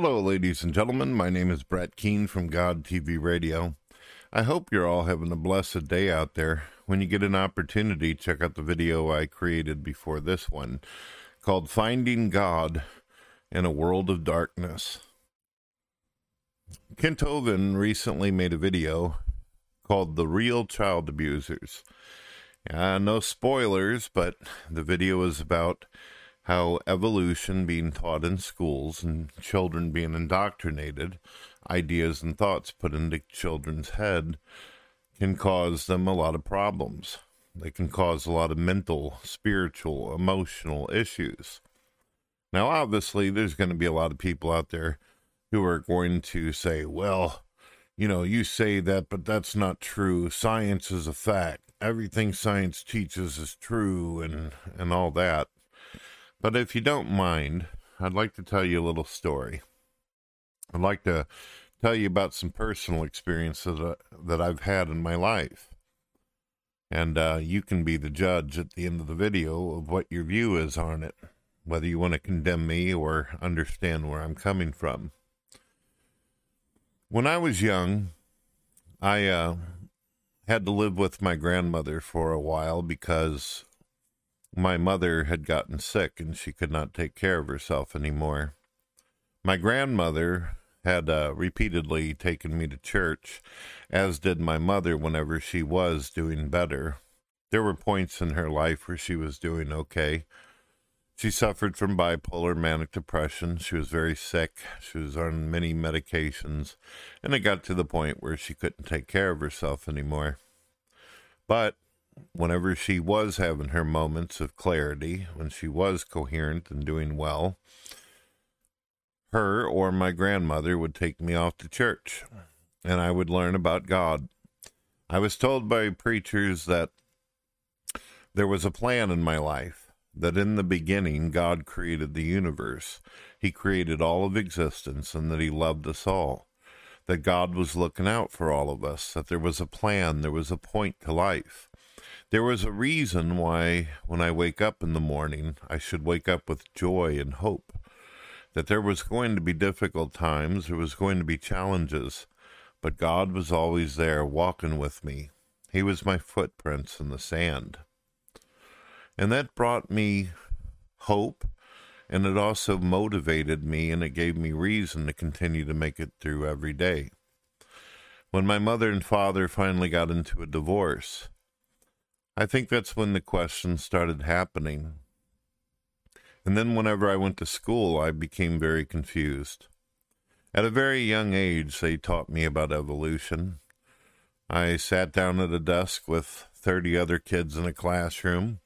Hello, ladies and gentlemen. My name is Brett Keane from God TV Radio. I hope you're all having a blessed day out there. When you get an opportunity, check out the video I created before this one called Finding God in a World of Darkness. Kent Hovind recently made a video called The Real Child Abusers. Uh, no spoilers, but the video is about how evolution being taught in schools and children being indoctrinated, ideas and thoughts put into children's head can cause them a lot of problems. They can cause a lot of mental, spiritual, emotional issues. Now, obviously, there's going to be a lot of people out there who are going to say, well, you know, you say that, but that's not true. Science is a fact. Everything science teaches is true and, and all that. But if you don't mind, I'd like to tell you a little story. I'd like to tell you about some personal experiences that, that I've had in my life. And uh, you can be the judge at the end of the video of what your view is on it, whether you want to condemn me or understand where I'm coming from. When I was young, I uh, had to live with my grandmother for a while because my mother had gotten sick and she could not take care of herself anymore. My grandmother had uh, repeatedly taken me to church, as did my mother whenever she was doing better. There were points in her life where she was doing okay. She suffered from bipolar manic depression. She was very sick. She was on many medications, and it got to the point where she couldn't take care of herself anymore. But whenever she was having her moments of clarity, when she was coherent and doing well, her or my grandmother would take me off to church and I would learn about God. I was told by preachers that there was a plan in my life, that in the beginning God created the universe. He created all of existence and that He loved us all. That God was looking out for all of us, that there was a plan, there was a point to life there was a reason why, when I wake up in the morning, I should wake up with joy and hope. That there was going to be difficult times, there was going to be challenges, but God was always there walking with me. He was my footprints in the sand. And that brought me hope, and it also motivated me, and it gave me reason to continue to make it through every day. When my mother and father finally got into a divorce, I think that's when the questions started happening. And then whenever I went to school, I became very confused. At a very young age, they taught me about evolution. I sat down at a desk with 30 other kids in a classroom,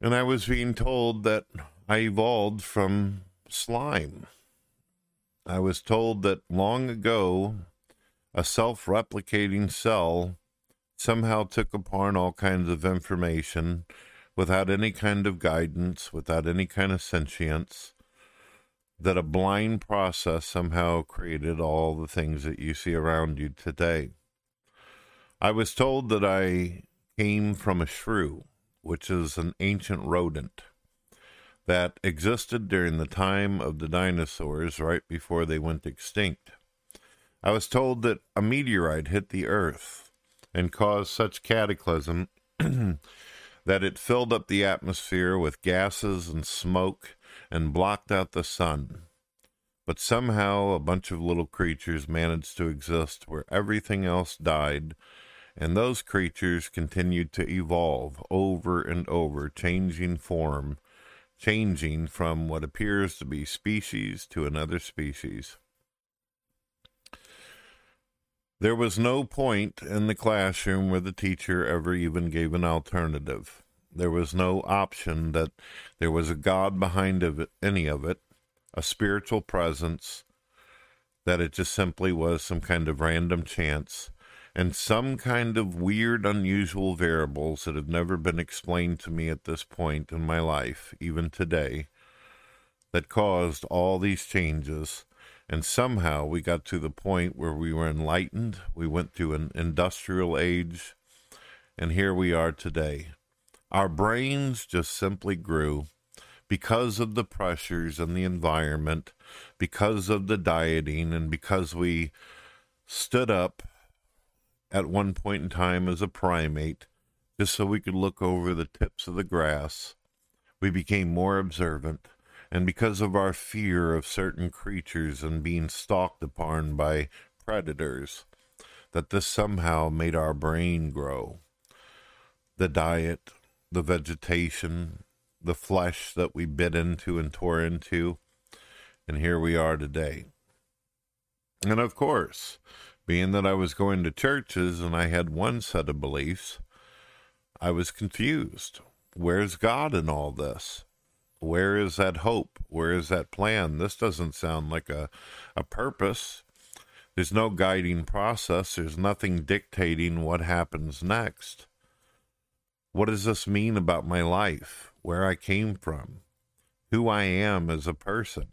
and I was being told that I evolved from slime. I was told that long ago, a self replicating cell somehow took upon all kinds of information without any kind of guidance, without any kind of sentience, that a blind process somehow created all the things that you see around you today. I was told that I came from a shrew, which is an ancient rodent that existed during the time of the dinosaurs right before they went extinct. I was told that a meteorite hit the earth and caused such cataclysm that it filled up the atmosphere with gases and smoke and blocked out the sun. But somehow a bunch of little creatures managed to exist where everything else died, and those creatures continued to evolve over and over, changing form, changing from what appears to be species to another species. There was no point in the classroom where the teacher ever even gave an alternative. There was no option that there was a God behind of it, any of it, a spiritual presence, that it just simply was some kind of random chance, and some kind of weird, unusual variables that have never been explained to me at this point in my life, even today, that caused all these changes and somehow we got to the point where we were enlightened. We went through an industrial age. And here we are today. Our brains just simply grew because of the pressures and the environment, because of the dieting, and because we stood up at one point in time as a primate just so we could look over the tips of the grass. We became more observant, and because of our fear of certain creatures and being stalked upon by predators, that this somehow made our brain grow. The diet, the vegetation, the flesh that we bit into and tore into, and here we are today. And of course, being that I was going to churches and I had one set of beliefs, I was confused. Where's God in all this? Where is that hope? Where is that plan? This doesn't sound like a, a purpose. There's no guiding process. There's nothing dictating what happens next. What does this mean about my life? Where I came from? Who I am as a person?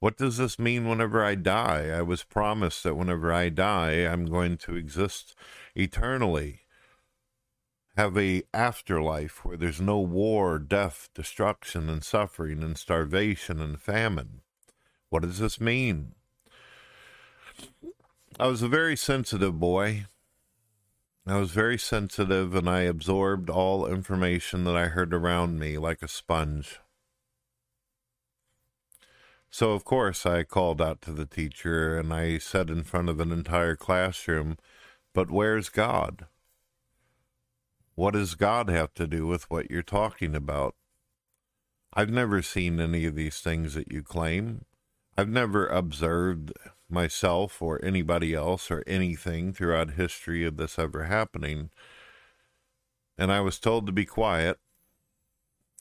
What does this mean whenever I die? I was promised that whenever I die, I'm going to exist eternally have a afterlife where there's no war, death, destruction, and suffering, and starvation and famine. What does this mean? I was a very sensitive boy. I was very sensitive and I absorbed all information that I heard around me like a sponge. So, of course, I called out to the teacher and I said in front of an entire classroom, But where's God? What does God have to do with what you're talking about? I've never seen any of these things that you claim. I've never observed myself or anybody else or anything throughout history of this ever happening. And I was told to be quiet.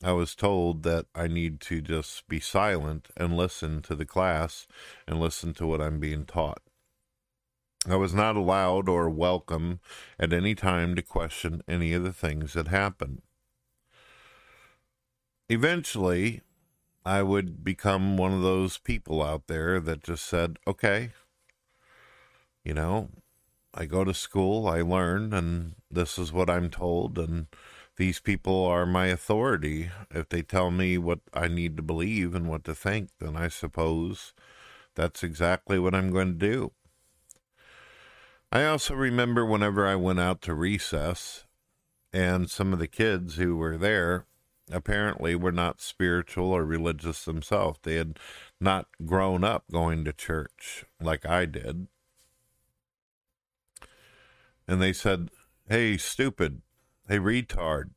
I was told that I need to just be silent and listen to the class and listen to what I'm being taught. I was not allowed or welcome at any time to question any of the things that happened. Eventually, I would become one of those people out there that just said, okay, you know, I go to school, I learn, and this is what I'm told, and these people are my authority. If they tell me what I need to believe and what to think, then I suppose that's exactly what I'm going to do. I also remember whenever I went out to recess, and some of the kids who were there apparently were not spiritual or religious themselves. They had not grown up going to church like I did. And they said, Hey, stupid. Hey, retard.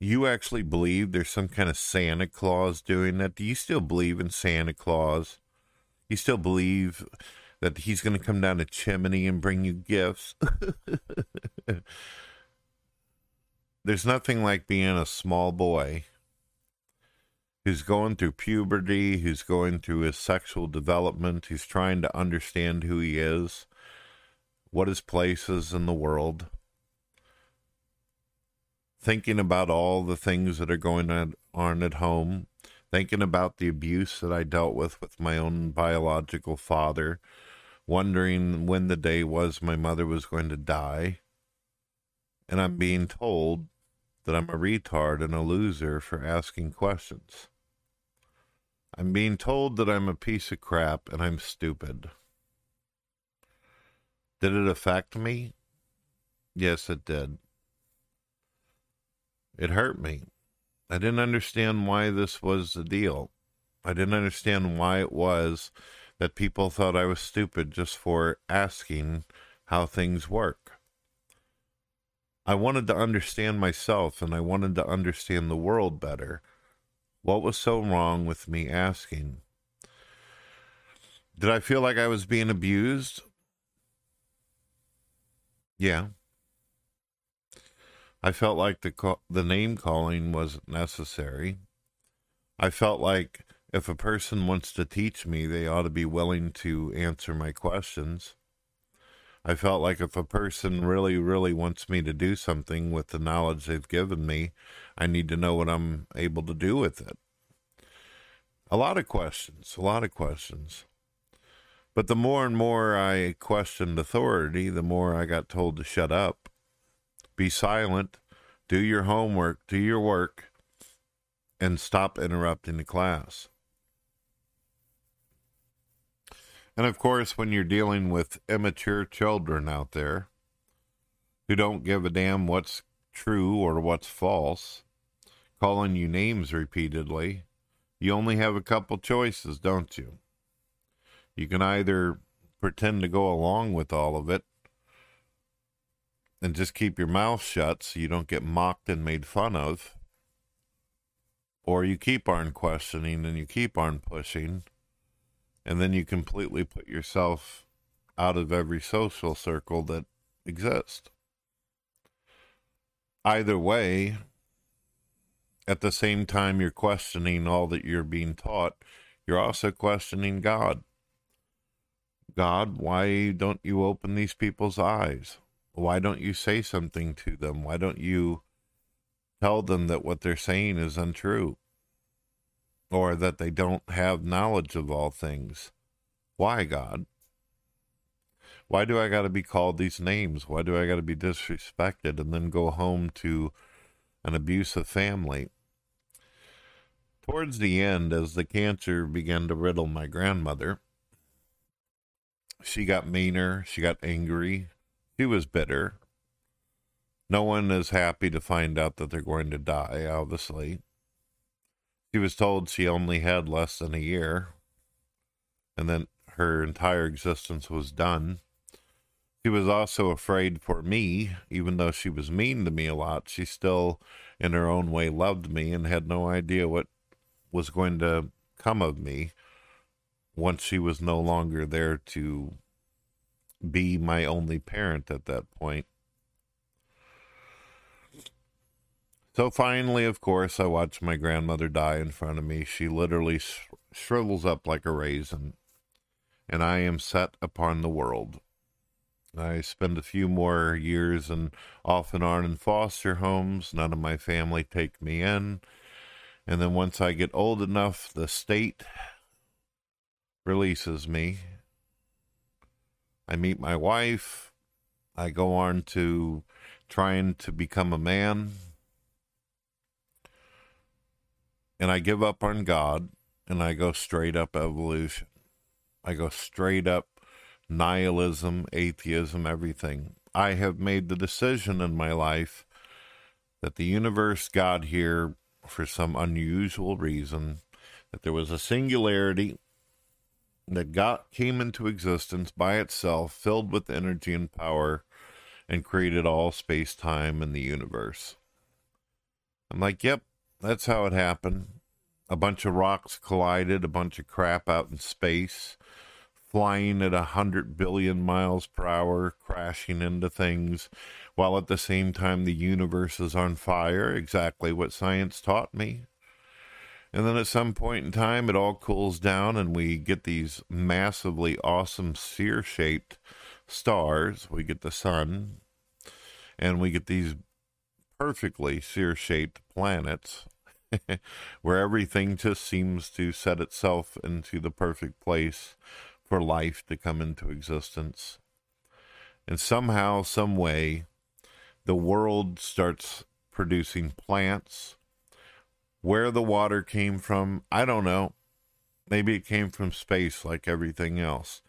You actually believe there's some kind of Santa Claus doing that? Do you still believe in Santa Claus? You still believe that he's going to come down a chimney and bring you gifts. There's nothing like being a small boy who's going through puberty, who's going through his sexual development, who's trying to understand who he is, what his place is in the world, thinking about all the things that are going on at home, thinking about the abuse that I dealt with with my own biological father, wondering when the day was my mother was going to die. And I'm being mm. told that I'm a retard and a loser for asking questions. I'm being told that I'm a piece of crap and I'm stupid. Did it affect me? Yes, it did. It hurt me. I didn't understand why this was the deal. I didn't understand why it was that people thought I was stupid just for asking how things work. I wanted to understand myself and I wanted to understand the world better. What was so wrong with me asking? Did I feel like I was being abused? Yeah. I felt like the the name calling wasn't necessary. I felt like if a person wants to teach me, they ought to be willing to answer my questions. I felt like if a person really, really wants me to do something with the knowledge they've given me, I need to know what I'm able to do with it. A lot of questions, a lot of questions. But the more and more I questioned authority, the more I got told to shut up, be silent, do your homework, do your work, and stop interrupting the class. And of course, when you're dealing with immature children out there who don't give a damn what's true or what's false, calling you names repeatedly, you only have a couple choices, don't you? You can either pretend to go along with all of it and just keep your mouth shut so you don't get mocked and made fun of, or you keep on questioning and you keep on pushing and then you completely put yourself out of every social circle that exists. Either way, at the same time you're questioning all that you're being taught, you're also questioning God. God, why don't you open these people's eyes? Why don't you say something to them? Why don't you tell them that what they're saying is untrue? Or that they don't have knowledge of all things. Why, God? Why do I got to be called these names? Why do I got to be disrespected and then go home to an abusive family? Towards the end, as the cancer began to riddle my grandmother, she got meaner, she got angry, she was bitter. No one is happy to find out that they're going to die, obviously. She was told she only had less than a year and then her entire existence was done. She was also afraid for me, even though she was mean to me a lot. She still, in her own way, loved me and had no idea what was going to come of me once she was no longer there to be my only parent at that point. So finally, of course, I watch my grandmother die in front of me. She literally sh- shrivels up like a raisin, and I am set upon the world. I spend a few more years and off and on in foster homes. None of my family take me in. And then once I get old enough, the state releases me. I meet my wife. I go on to trying to become a man and I give up on God and I go straight up evolution. I go straight up nihilism, atheism, everything. I have made the decision in my life that the universe got here for some unusual reason, that there was a singularity that got came into existence by itself, filled with energy and power, and created all space time and the universe. I'm like, yep, that's how it happened. A bunch of rocks collided, a bunch of crap out in space, flying at a hundred billion miles per hour, crashing into things, while at the same time the universe is on fire, exactly what science taught me. And then at some point in time, it all cools down, and we get these massively awesome sphere shaped stars. We get the sun, and we get these perfectly sphere shaped planets where everything just seems to set itself into the perfect place for life to come into existence. And somehow, some way, the world starts producing plants. Where the water came from, I don't know. Maybe it came from space like everything else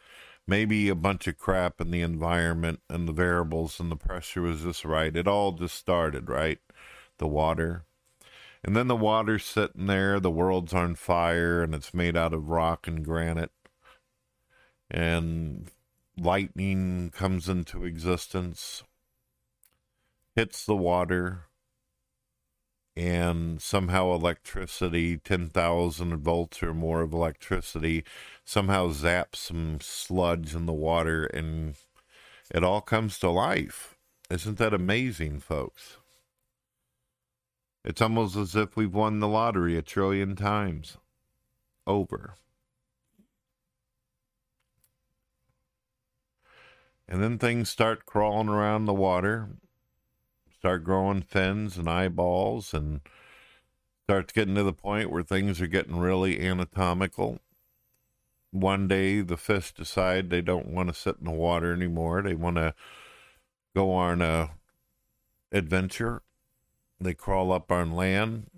maybe a bunch of crap in the environment and the variables and the pressure was just right. It all just started, right? The water. And then the water's sitting there, the world's on fire, and it's made out of rock and granite. And lightning comes into existence, hits the water, and somehow electricity, 10,000 volts or more of electricity, somehow zaps some sludge in the water and it all comes to life. Isn't that amazing, folks? It's almost as if we've won the lottery a trillion times over. And then things start crawling around the water start growing fins and eyeballs and starts getting to the point where things are getting really anatomical. One day the fish decide they don't want to sit in the water anymore. They want to go on a adventure. They crawl up on land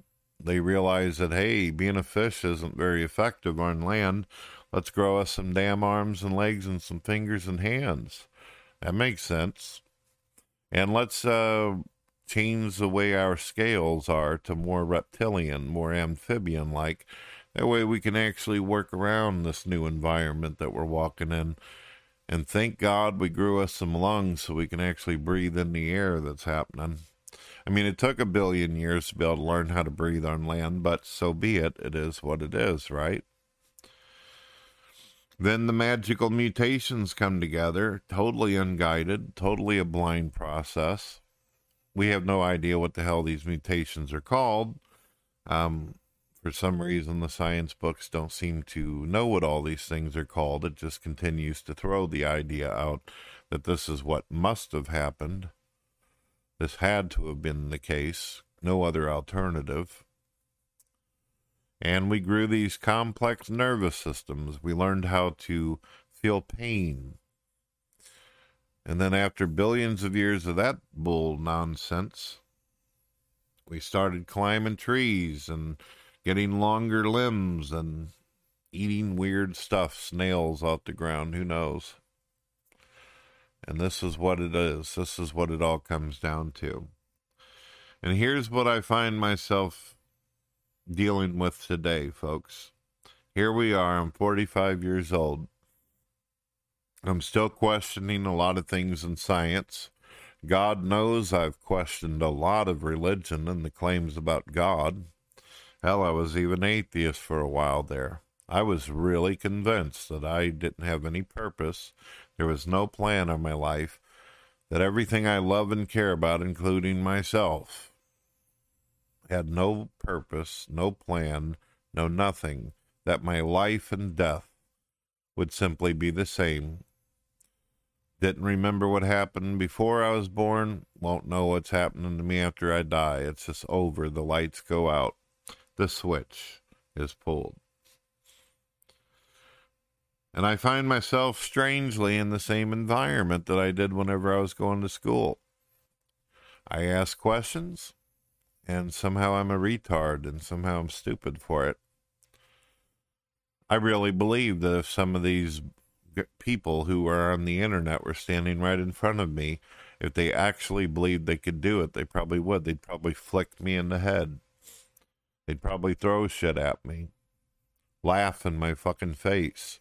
they realize that, hey, being a fish isn't very effective on land. Let's grow us some damn arms and legs and some fingers and hands. That makes sense. And let's uh, change the way our scales are to more reptilian, more amphibian like. That way we can actually work around this new environment that we're walking in. And thank God we grew us some lungs so we can actually breathe in the air that's happening. I mean, it took a billion years to be able to learn how to breathe on land, but so be it. It is what it is, right? Then the magical mutations come together, totally unguided, totally a blind process. We have no idea what the hell these mutations are called. Um, for some reason, the science books don't seem to know what all these things are called. It just continues to throw the idea out that this is what must have happened. This had to have been the case, no other alternative. And we grew these complex nervous systems. We learned how to feel pain. And then, after billions of years of that bull nonsense, we started climbing trees and getting longer limbs and eating weird stuff, snails off the ground, who knows? And this is what it is. This is what it all comes down to. And here's what I find myself dealing with today, folks. Here we are. I'm 45 years old. I'm still questioning a lot of things in science. God knows I've questioned a lot of religion and the claims about God. Hell, I was even atheist for a while there. I was really convinced that I didn't have any purpose, there was no plan on my life, that everything I love and care about, including myself, had no purpose, no plan, no nothing, that my life and death would simply be the same. Didn't remember what happened before I was born, won't know what's happening to me after I die. It's just over. The lights go out the switch is pulled. And I find myself strangely in the same environment that I did whenever I was going to school. I ask questions, and somehow I'm a retard, and somehow I'm stupid for it. I really believe that if some of these people who are on the internet were standing right in front of me, if they actually believed they could do it, they probably would. They'd probably flick me in the head. They'd probably throw shit at me, laugh in my fucking face,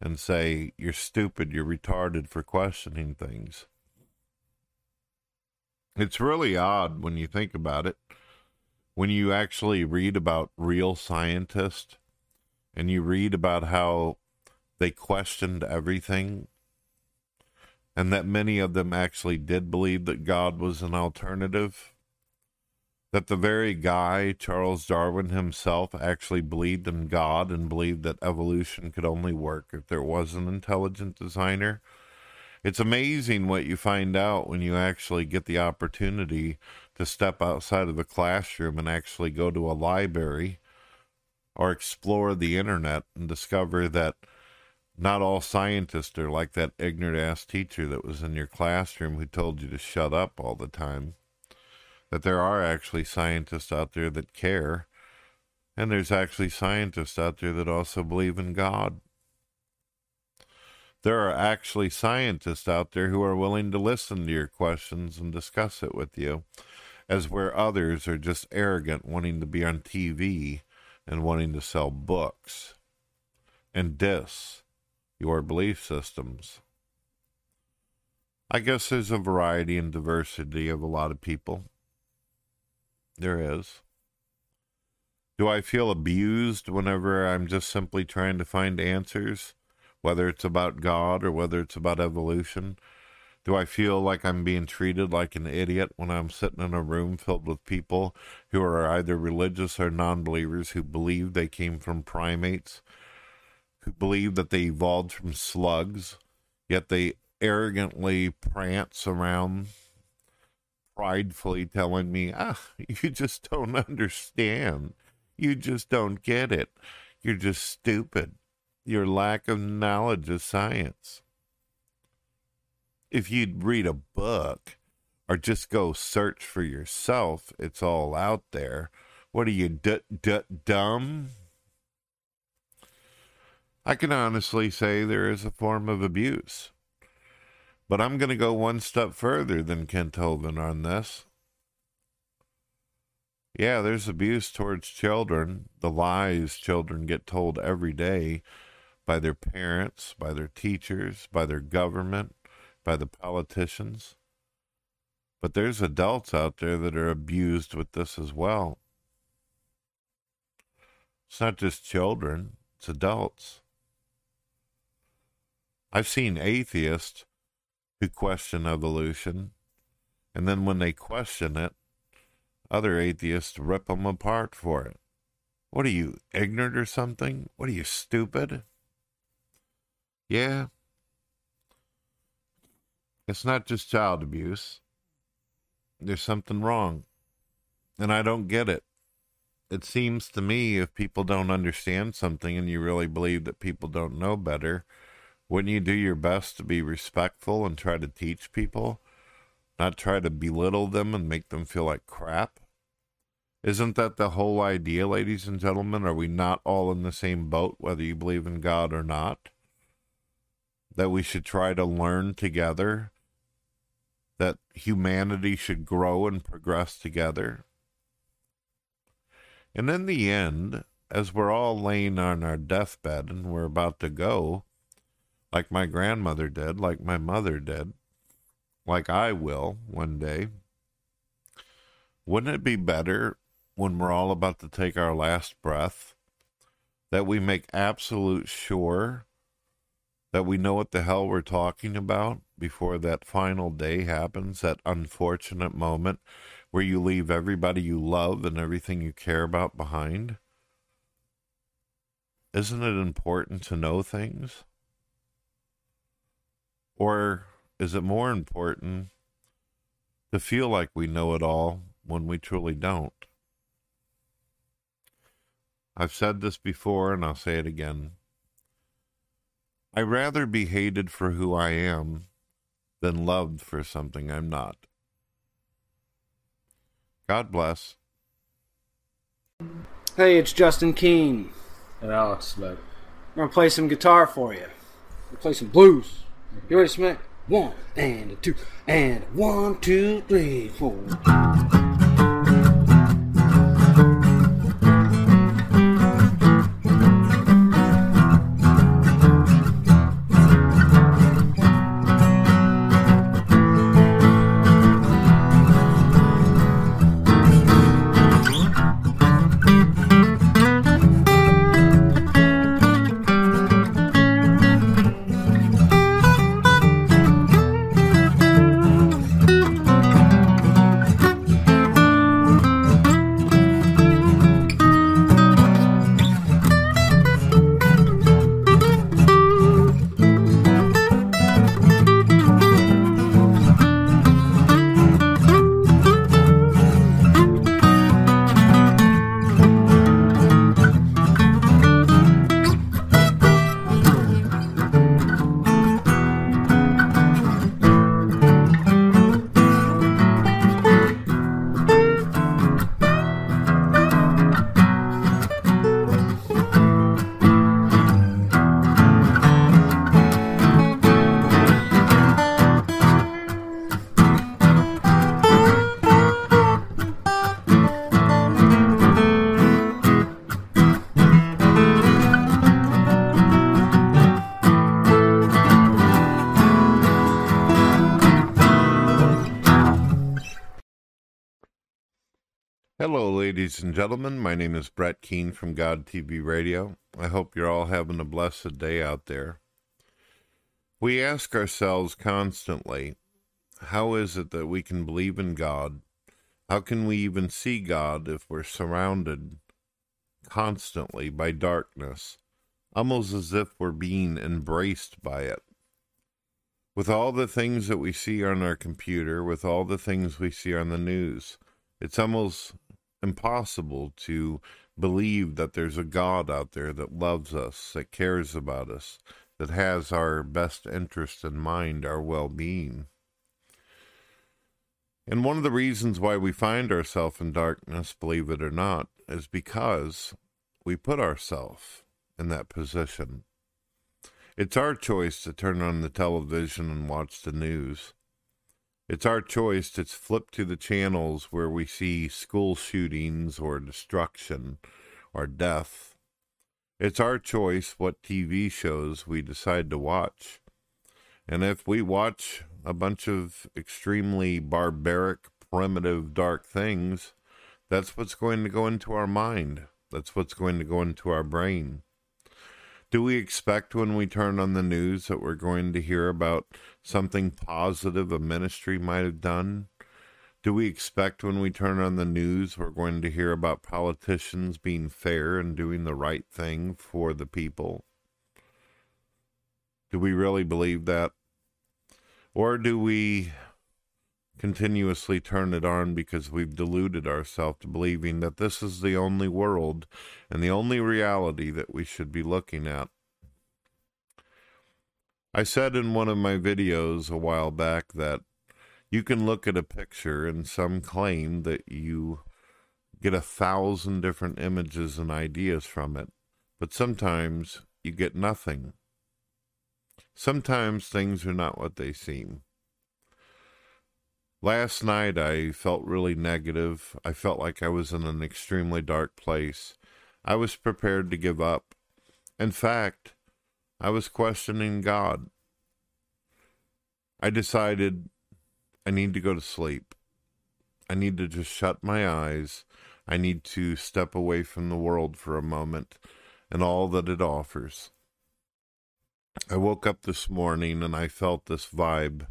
and say, You're stupid, you're retarded for questioning things. It's really odd when you think about it. When you actually read about real scientists and you read about how they questioned everything and that many of them actually did believe that God was an alternative that the very guy, Charles Darwin himself, actually believed in God and believed that evolution could only work if there was an intelligent designer. It's amazing what you find out when you actually get the opportunity to step outside of the classroom and actually go to a library or explore the internet and discover that not all scientists are like that ignorant ass teacher that was in your classroom who told you to shut up all the time that there are actually scientists out there that care. And there's actually scientists out there that also believe in God. There are actually scientists out there who are willing to listen to your questions and discuss it with you, as where others are just arrogant, wanting to be on TV and wanting to sell books and diss your belief systems. I guess there's a variety and diversity of a lot of people. There is. Do I feel abused whenever I'm just simply trying to find answers, whether it's about God or whether it's about evolution? Do I feel like I'm being treated like an idiot when I'm sitting in a room filled with people who are either religious or non believers who believe they came from primates, who believe that they evolved from slugs, yet they arrogantly prance around pridefully telling me, ah, you just don't understand. You just don't get it. You're just stupid. Your lack of knowledge of science. If you'd read a book or just go search for yourself, it's all out there. What are you, d- d- dumb? I can honestly say there is a form of abuse. But I'm going to go one step further than Kent Hovind on this. Yeah, there's abuse towards children, the lies children get told every day by their parents, by their teachers, by their government, by the politicians. But there's adults out there that are abused with this as well. It's not just children, it's adults. I've seen atheists who question evolution, and then when they question it, other atheists rip them apart for it. What are you, ignorant or something? What are you, stupid? Yeah. It's not just child abuse. There's something wrong. And I don't get it. It seems to me if people don't understand something and you really believe that people don't know better, wouldn't you do your best to be respectful and try to teach people? Not try to belittle them and make them feel like crap? Isn't that the whole idea, ladies and gentlemen? Are we not all in the same boat, whether you believe in God or not? That we should try to learn together, that humanity should grow and progress together. And in the end, as we're all laying on our deathbed and we're about to go, like my grandmother did, like my mother did, like I will one day, wouldn't it be better when we're all about to take our last breath that we make absolute sure that we know what the hell we're talking about before that final day happens, that unfortunate moment where you leave everybody you love and everything you care about behind? Isn't it important to know things? Or is it more important to feel like we know it all when we truly don't? I've said this before and I'll say it again. I rather be hated for who I am than loved for something I'm not. God bless. Hey, it's Justin Keane. And Alex Smith. We're gonna play some guitar for you. We'll play some blues. You ready, Smith? One and a two and a one, two, three, four. Ladies and gentlemen. My name is Brett Keane from God TV Radio. I hope you're all having a blessed day out there. We ask ourselves constantly how is it that we can believe in God? How can we even see God if we're surrounded constantly by darkness, almost as if we're being embraced by it? With all the things that we see on our computer, with all the things we see on the news, it's almost impossible to believe that there's a God out there that loves us, that cares about us, that has our best interest in mind, our well being. And one of the reasons why we find ourselves in darkness, believe it or not, is because we put ourselves in that position. It's our choice to turn on the television and watch the news. It's our choice to flip to the channels where we see school shootings or destruction or death. It's our choice what TV shows we decide to watch. And if we watch a bunch of extremely barbaric, primitive, dark things, that's what's going to go into our mind. That's what's going to go into our brain. Do we expect when we turn on the news that we're going to hear about something positive a ministry might have done? Do we expect when we turn on the news we're going to hear about politicians being fair and doing the right thing for the people? Do we really believe that? Or do we continuously turn it on because we've deluded ourselves to believing that this is the only world and the only reality that we should be looking at? I said in one of my videos a while back that you can look at a picture and some claim that you get a thousand different images and ideas from it, but sometimes you get nothing. Sometimes things are not what they seem. Last night I felt really negative. I felt like I was in an extremely dark place. I was prepared to give up. In fact, I was questioning God. I decided I need to go to sleep. I need to just shut my eyes. I need to step away from the world for a moment and all that it offers. I woke up this morning and I felt this vibe.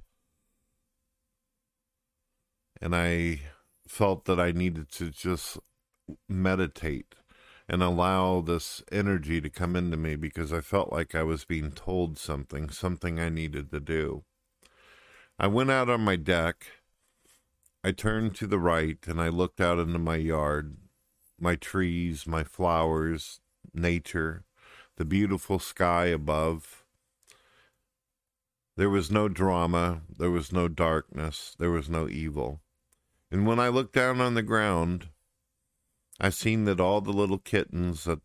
And I felt that I needed to just meditate and allow this energy to come into me because I felt like I was being told something, something I needed to do. I went out on my deck. I turned to the right and I looked out into my yard, my trees, my flowers, nature, the beautiful sky above. There was no drama, there was no darkness, there was no evil. And when I looked down on the ground, I seen that all the little kittens that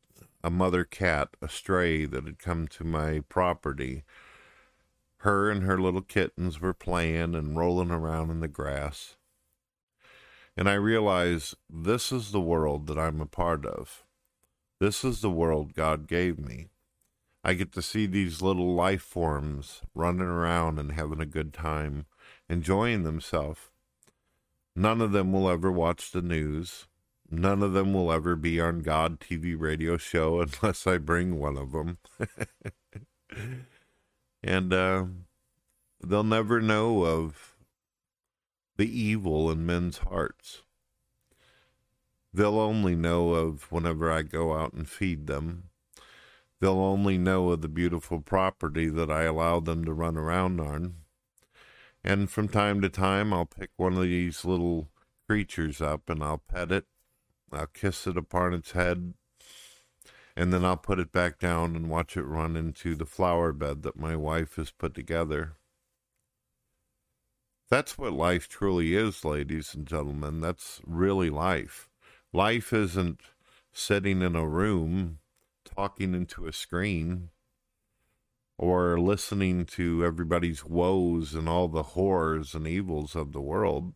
a mother cat, a stray that had come to my property, her and her little kittens were playing and rolling around in the grass. And I realized this is the world that I'm a part of. This is the world God gave me. I get to see these little life forms running around and having a good time, enjoying themselves. None of them will ever watch the news. None of them will ever be on God TV radio show unless I bring one of them. and uh, they'll never know of the evil in men's hearts. They'll only know of whenever I go out and feed them they'll only know of the beautiful property that I allow them to run around on. And from time to time, I'll pick one of these little creatures up and I'll pet it. I'll kiss it upon its head. And then I'll put it back down and watch it run into the flower bed that my wife has put together. That's what life truly is, ladies and gentlemen. That's really life. Life isn't sitting in a room talking into a screen or listening to everybody's woes and all the horrors and evils of the world,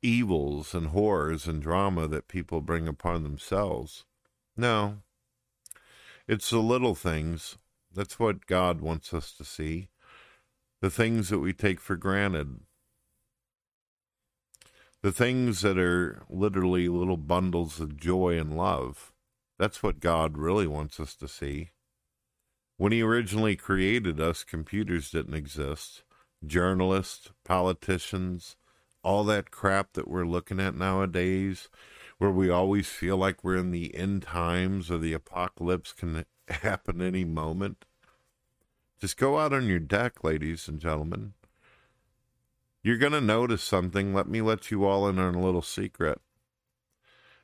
evils and horrors and drama that people bring upon themselves. No, it's the little things. That's what God wants us to see. The things that we take for granted. The things that are literally little bundles of joy and love that's what God really wants us to see. When He originally created us, computers didn't exist. Journalists, politicians, all that crap that we're looking at nowadays, where we always feel like we're in the end times or the apocalypse can happen any moment. Just go out on your deck, ladies and gentlemen. You're going to notice something. Let me let you all in on a little secret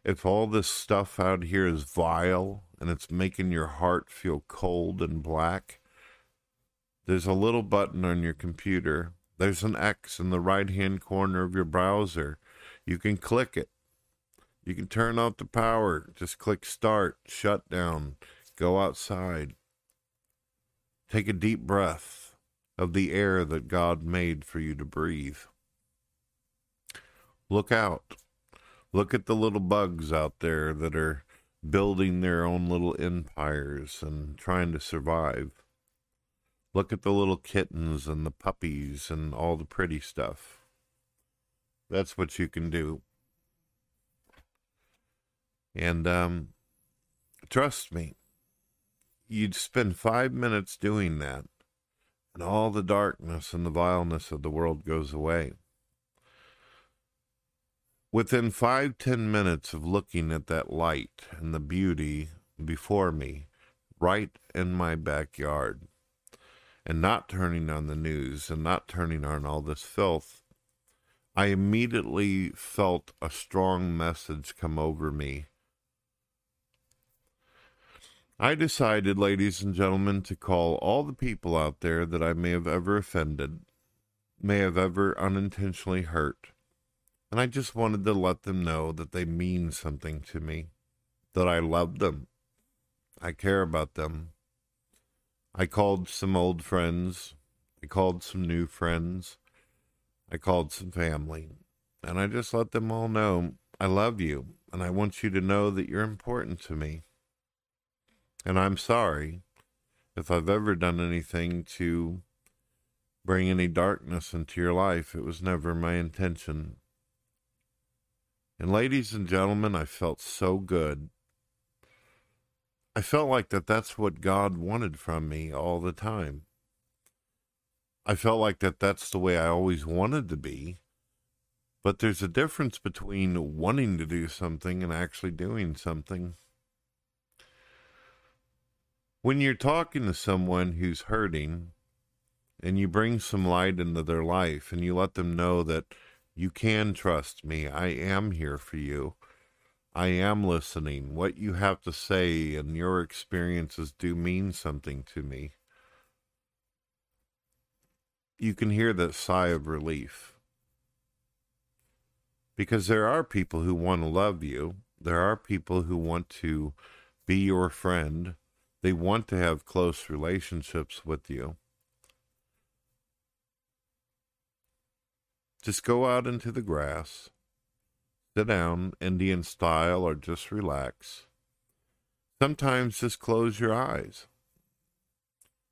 if all this stuff out here is vile and it's making your heart feel cold and black, there's a little button on your computer There's an X in the right hand corner of your browser. You can click it. You can turn off the power. Just click start, shut down, go outside. Take a deep breath of the air that God made for you to breathe. Look out. Look at the little bugs out there that are building their own little empires and trying to survive. Look at the little kittens and the puppies and all the pretty stuff. That's what you can do. And um, trust me, you'd spend five minutes doing that, and all the darkness and the vileness of the world goes away. Within five, ten minutes of looking at that light and the beauty before me, right in my backyard, and not turning on the news and not turning on all this filth, I immediately felt a strong message come over me. I decided, ladies and gentlemen, to call all the people out there that I may have ever offended, may have ever unintentionally hurt, and I just wanted to let them know that they mean something to me, that I love them, I care about them. I called some old friends, I called some new friends, I called some family, and I just let them all know I love you, and I want you to know that you're important to me. And I'm sorry if I've ever done anything to bring any darkness into your life. It was never my intention. And ladies and gentlemen, I felt so good. I felt like that that's what God wanted from me all the time. I felt like that that's the way I always wanted to be. But there's a difference between wanting to do something and actually doing something. When you're talking to someone who's hurting and you bring some light into their life and you let them know that you can trust me. I am here for you. I am listening. What you have to say and your experiences do mean something to me. You can hear that sigh of relief. Because there are people who want to love you. There are people who want to be your friend. They want to have close relationships with you. Just go out into the grass, sit down, Indian style, or just relax. Sometimes just close your eyes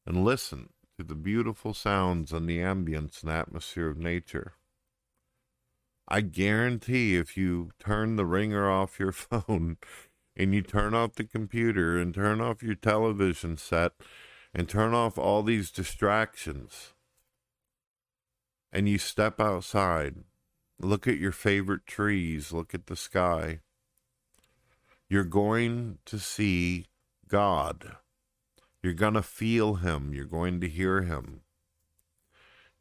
and listen to the beautiful sounds and the ambience and atmosphere of nature. I guarantee if you turn the ringer off your phone and you turn off the computer and turn off your television set and turn off all these distractions, and you step outside, look at your favorite trees, look at the sky, you're going to see God. You're going to feel Him. You're going to hear Him.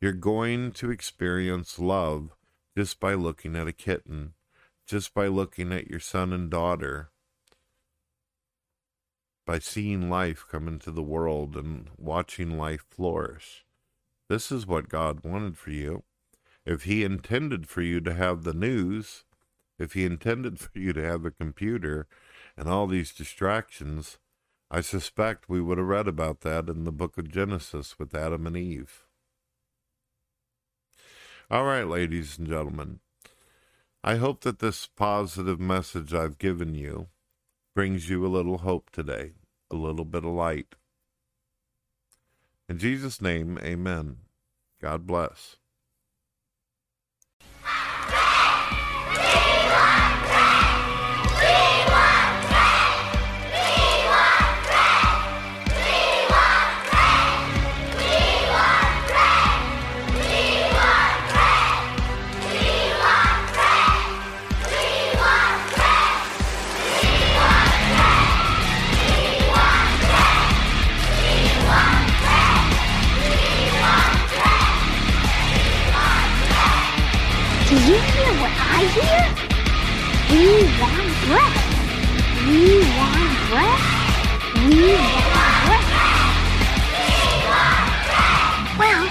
You're going to experience love just by looking at a kitten, just by looking at your son and daughter, by seeing life come into the world and watching life flourish. This is what God wanted for you. If He intended for you to have the news, if He intended for you to have a computer and all these distractions, I suspect we would have read about that in the book of Genesis with Adam and Eve. All right, ladies and gentlemen, I hope that this positive message I've given you brings you a little hope today, a little bit of light. In Jesus' name, amen. God bless. Hear? We want bread. We want bread. We want bread. Well,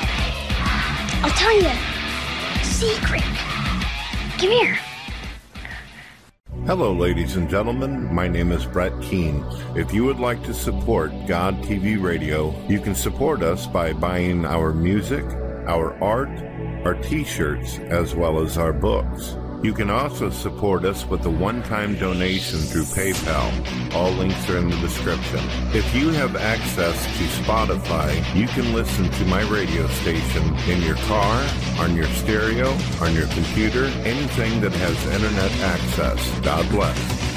I'll tell you. Secret. Come here. Hello, ladies and gentlemen. My name is Brett Keane. If you would like to support God TV Radio, you can support us by buying our music, our art, our t shirts, as well as our books. You can also support us with a one-time donation through PayPal. All links are in the description. If you have access to Spotify, you can listen to my radio station in your car, on your stereo, on your computer, anything that has internet access. God bless.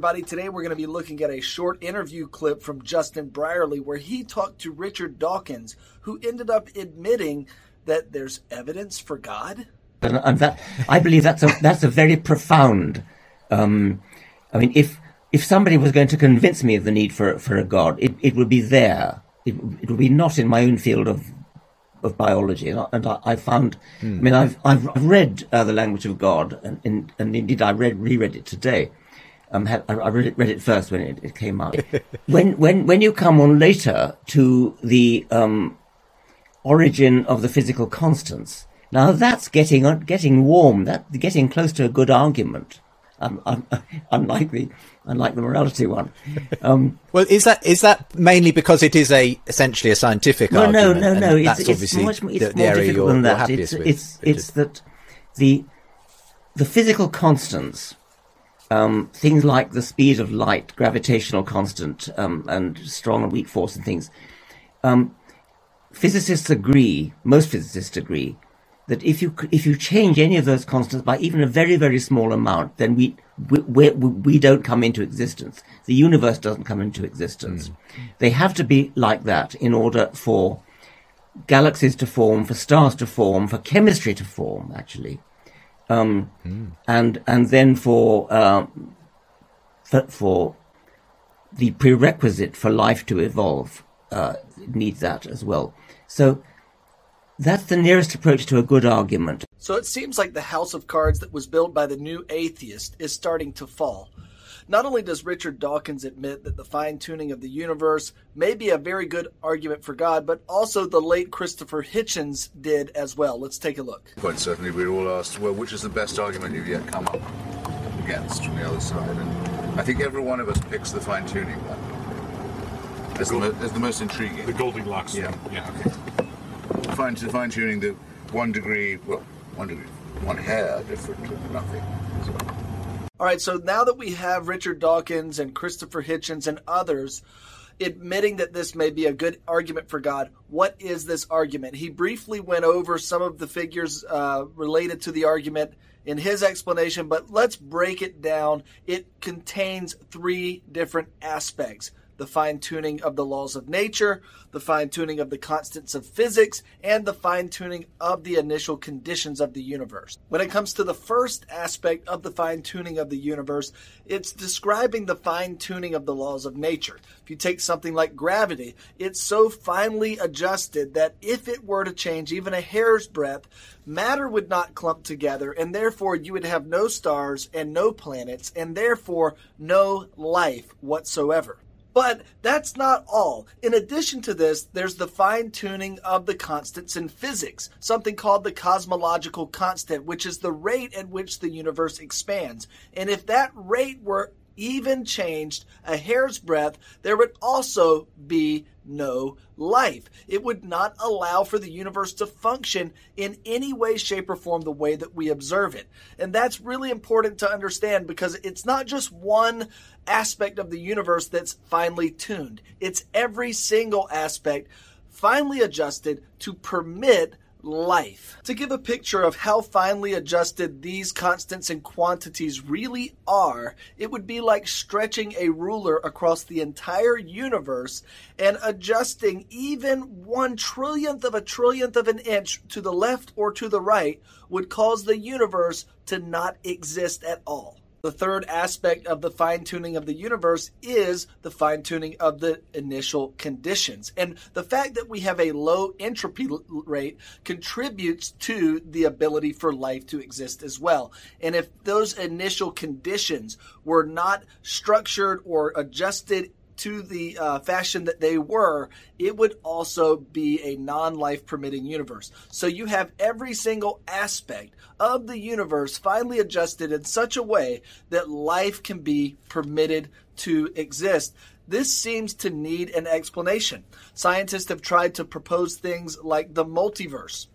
Everybody. Today we're going to be looking at a short interview clip from Justin Brierley where he talked to Richard Dawkins, who ended up admitting that there's evidence for God. And, and that, I believe that's a, that's a very profound. Um, I mean, if, if somebody was going to convince me of the need for, for a God, it, it would be there. It, it would be not in my own field of of biology, and I, and I, I found. I mean, I've I've read uh, the language of God, and, and and indeed I read reread it today. Um, had, I I read it, read it first when it, it came out. when when when you come on later to the um, origin of the physical constants, now that's getting on- getting warm. That getting close to a good argument. um, um, unlike the unlike the morality one. Um, well, is that is that mainly because it is a essentially a scientific no, argument? No, no, no. It's, obviously it's much, it's the, the more area difficult you're, than that. It's with, it's, it's that the the physical constants, um, things like the speed of light, gravitational constant, um, and strong and weak force and things. Um, physicists agree. Most physicists agree that if you if you change any of those constants by even a very very small amount, then we we, we, we don't come into existence. The universe doesn't come into existence. Mm. They have to be like that in order for galaxies to form, for stars to form, for chemistry to form, actually, um, mm. and and then for, uh, for, for the prerequisite for life to evolve uh, needs that as well. So that's the nearest approach to a good argument. So it seems like the house of cards that was built by the new atheist is starting to fall. Not only does Richard Dawkins admit that the fine tuning of the universe may be a very good argument for God, but also the late Christopher Hitchens did as well. Let's take a look. Quite certainly, we're all asked, well, which is the best argument you've yet come up against from the other side? And I think every one of us picks the fine tuning one as the, mo- as the most intriguing. The Goldilocks. Yeah. Yeah. Okay. Fine, fine tuning the one degree, well, one degree, one hair different to nothing. All right, so now that we have Richard Dawkins and Christopher Hitchens and others admitting that this may be a good argument for God, what is this argument? He briefly went over some of the figures uh, related to the argument in his explanation, but let's break it down. It contains three different aspects the fine tuning of the laws of nature, the fine tuning of the constants of physics, and the fine tuning of the initial conditions of the universe. When it comes to the first aspect of the fine tuning of the universe, it's describing the fine tuning of the laws of nature. If you take something like gravity, it's so finely adjusted that if it were to change even a hair's breadth, matter would not clump together, and therefore you would have no stars and no planets, and therefore no life whatsoever. But that's not all. In addition to this, there's the fine tuning of the constants in physics, something called the cosmological constant, which is the rate at which the universe expands. And if that rate were even changed a hair's breadth, there would also be no life. It would not allow for the universe to function in any way, shape, or form the way that we observe it. And that's really important to understand because it's not just one aspect of the universe that's finely tuned, it's every single aspect finely adjusted to permit life. To give a picture of how finely adjusted these constants and quantities really are, it would be like stretching a ruler across the entire universe and adjusting even one trillionth of a trillionth of an inch to the left or to the right would cause the universe to not exist at all. The third aspect of the fine tuning of the universe is the fine tuning of the initial conditions. And the fact that we have a low entropy rate contributes to the ability for life to exist as well. And if those initial conditions were not structured or adjusted to the uh, fashion that they were, it would also be a non life permitting universe. So you have every single aspect of the universe finally adjusted in such a way that life can be permitted to exist. This seems to need an explanation. Scientists have tried to propose things like the multiverse.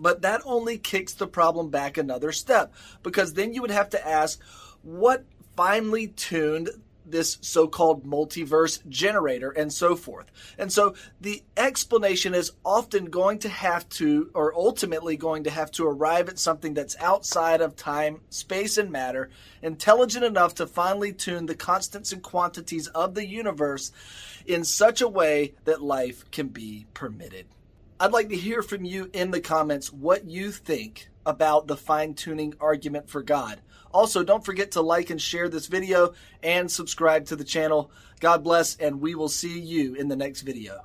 But that only kicks the problem back another step because then you would have to ask what finely tuned this so-called multiverse generator and so forth. And so the explanation is often going to have to, or ultimately going to have to arrive at something that's outside of time, space, and matter, intelligent enough to finely tune the constants and quantities of the universe in such a way that life can be permitted. I'd like to hear from you in the comments what you think about the fine tuning argument for God. Also, don't forget to like and share this video and subscribe to the channel. God bless, and we will see you in the next video.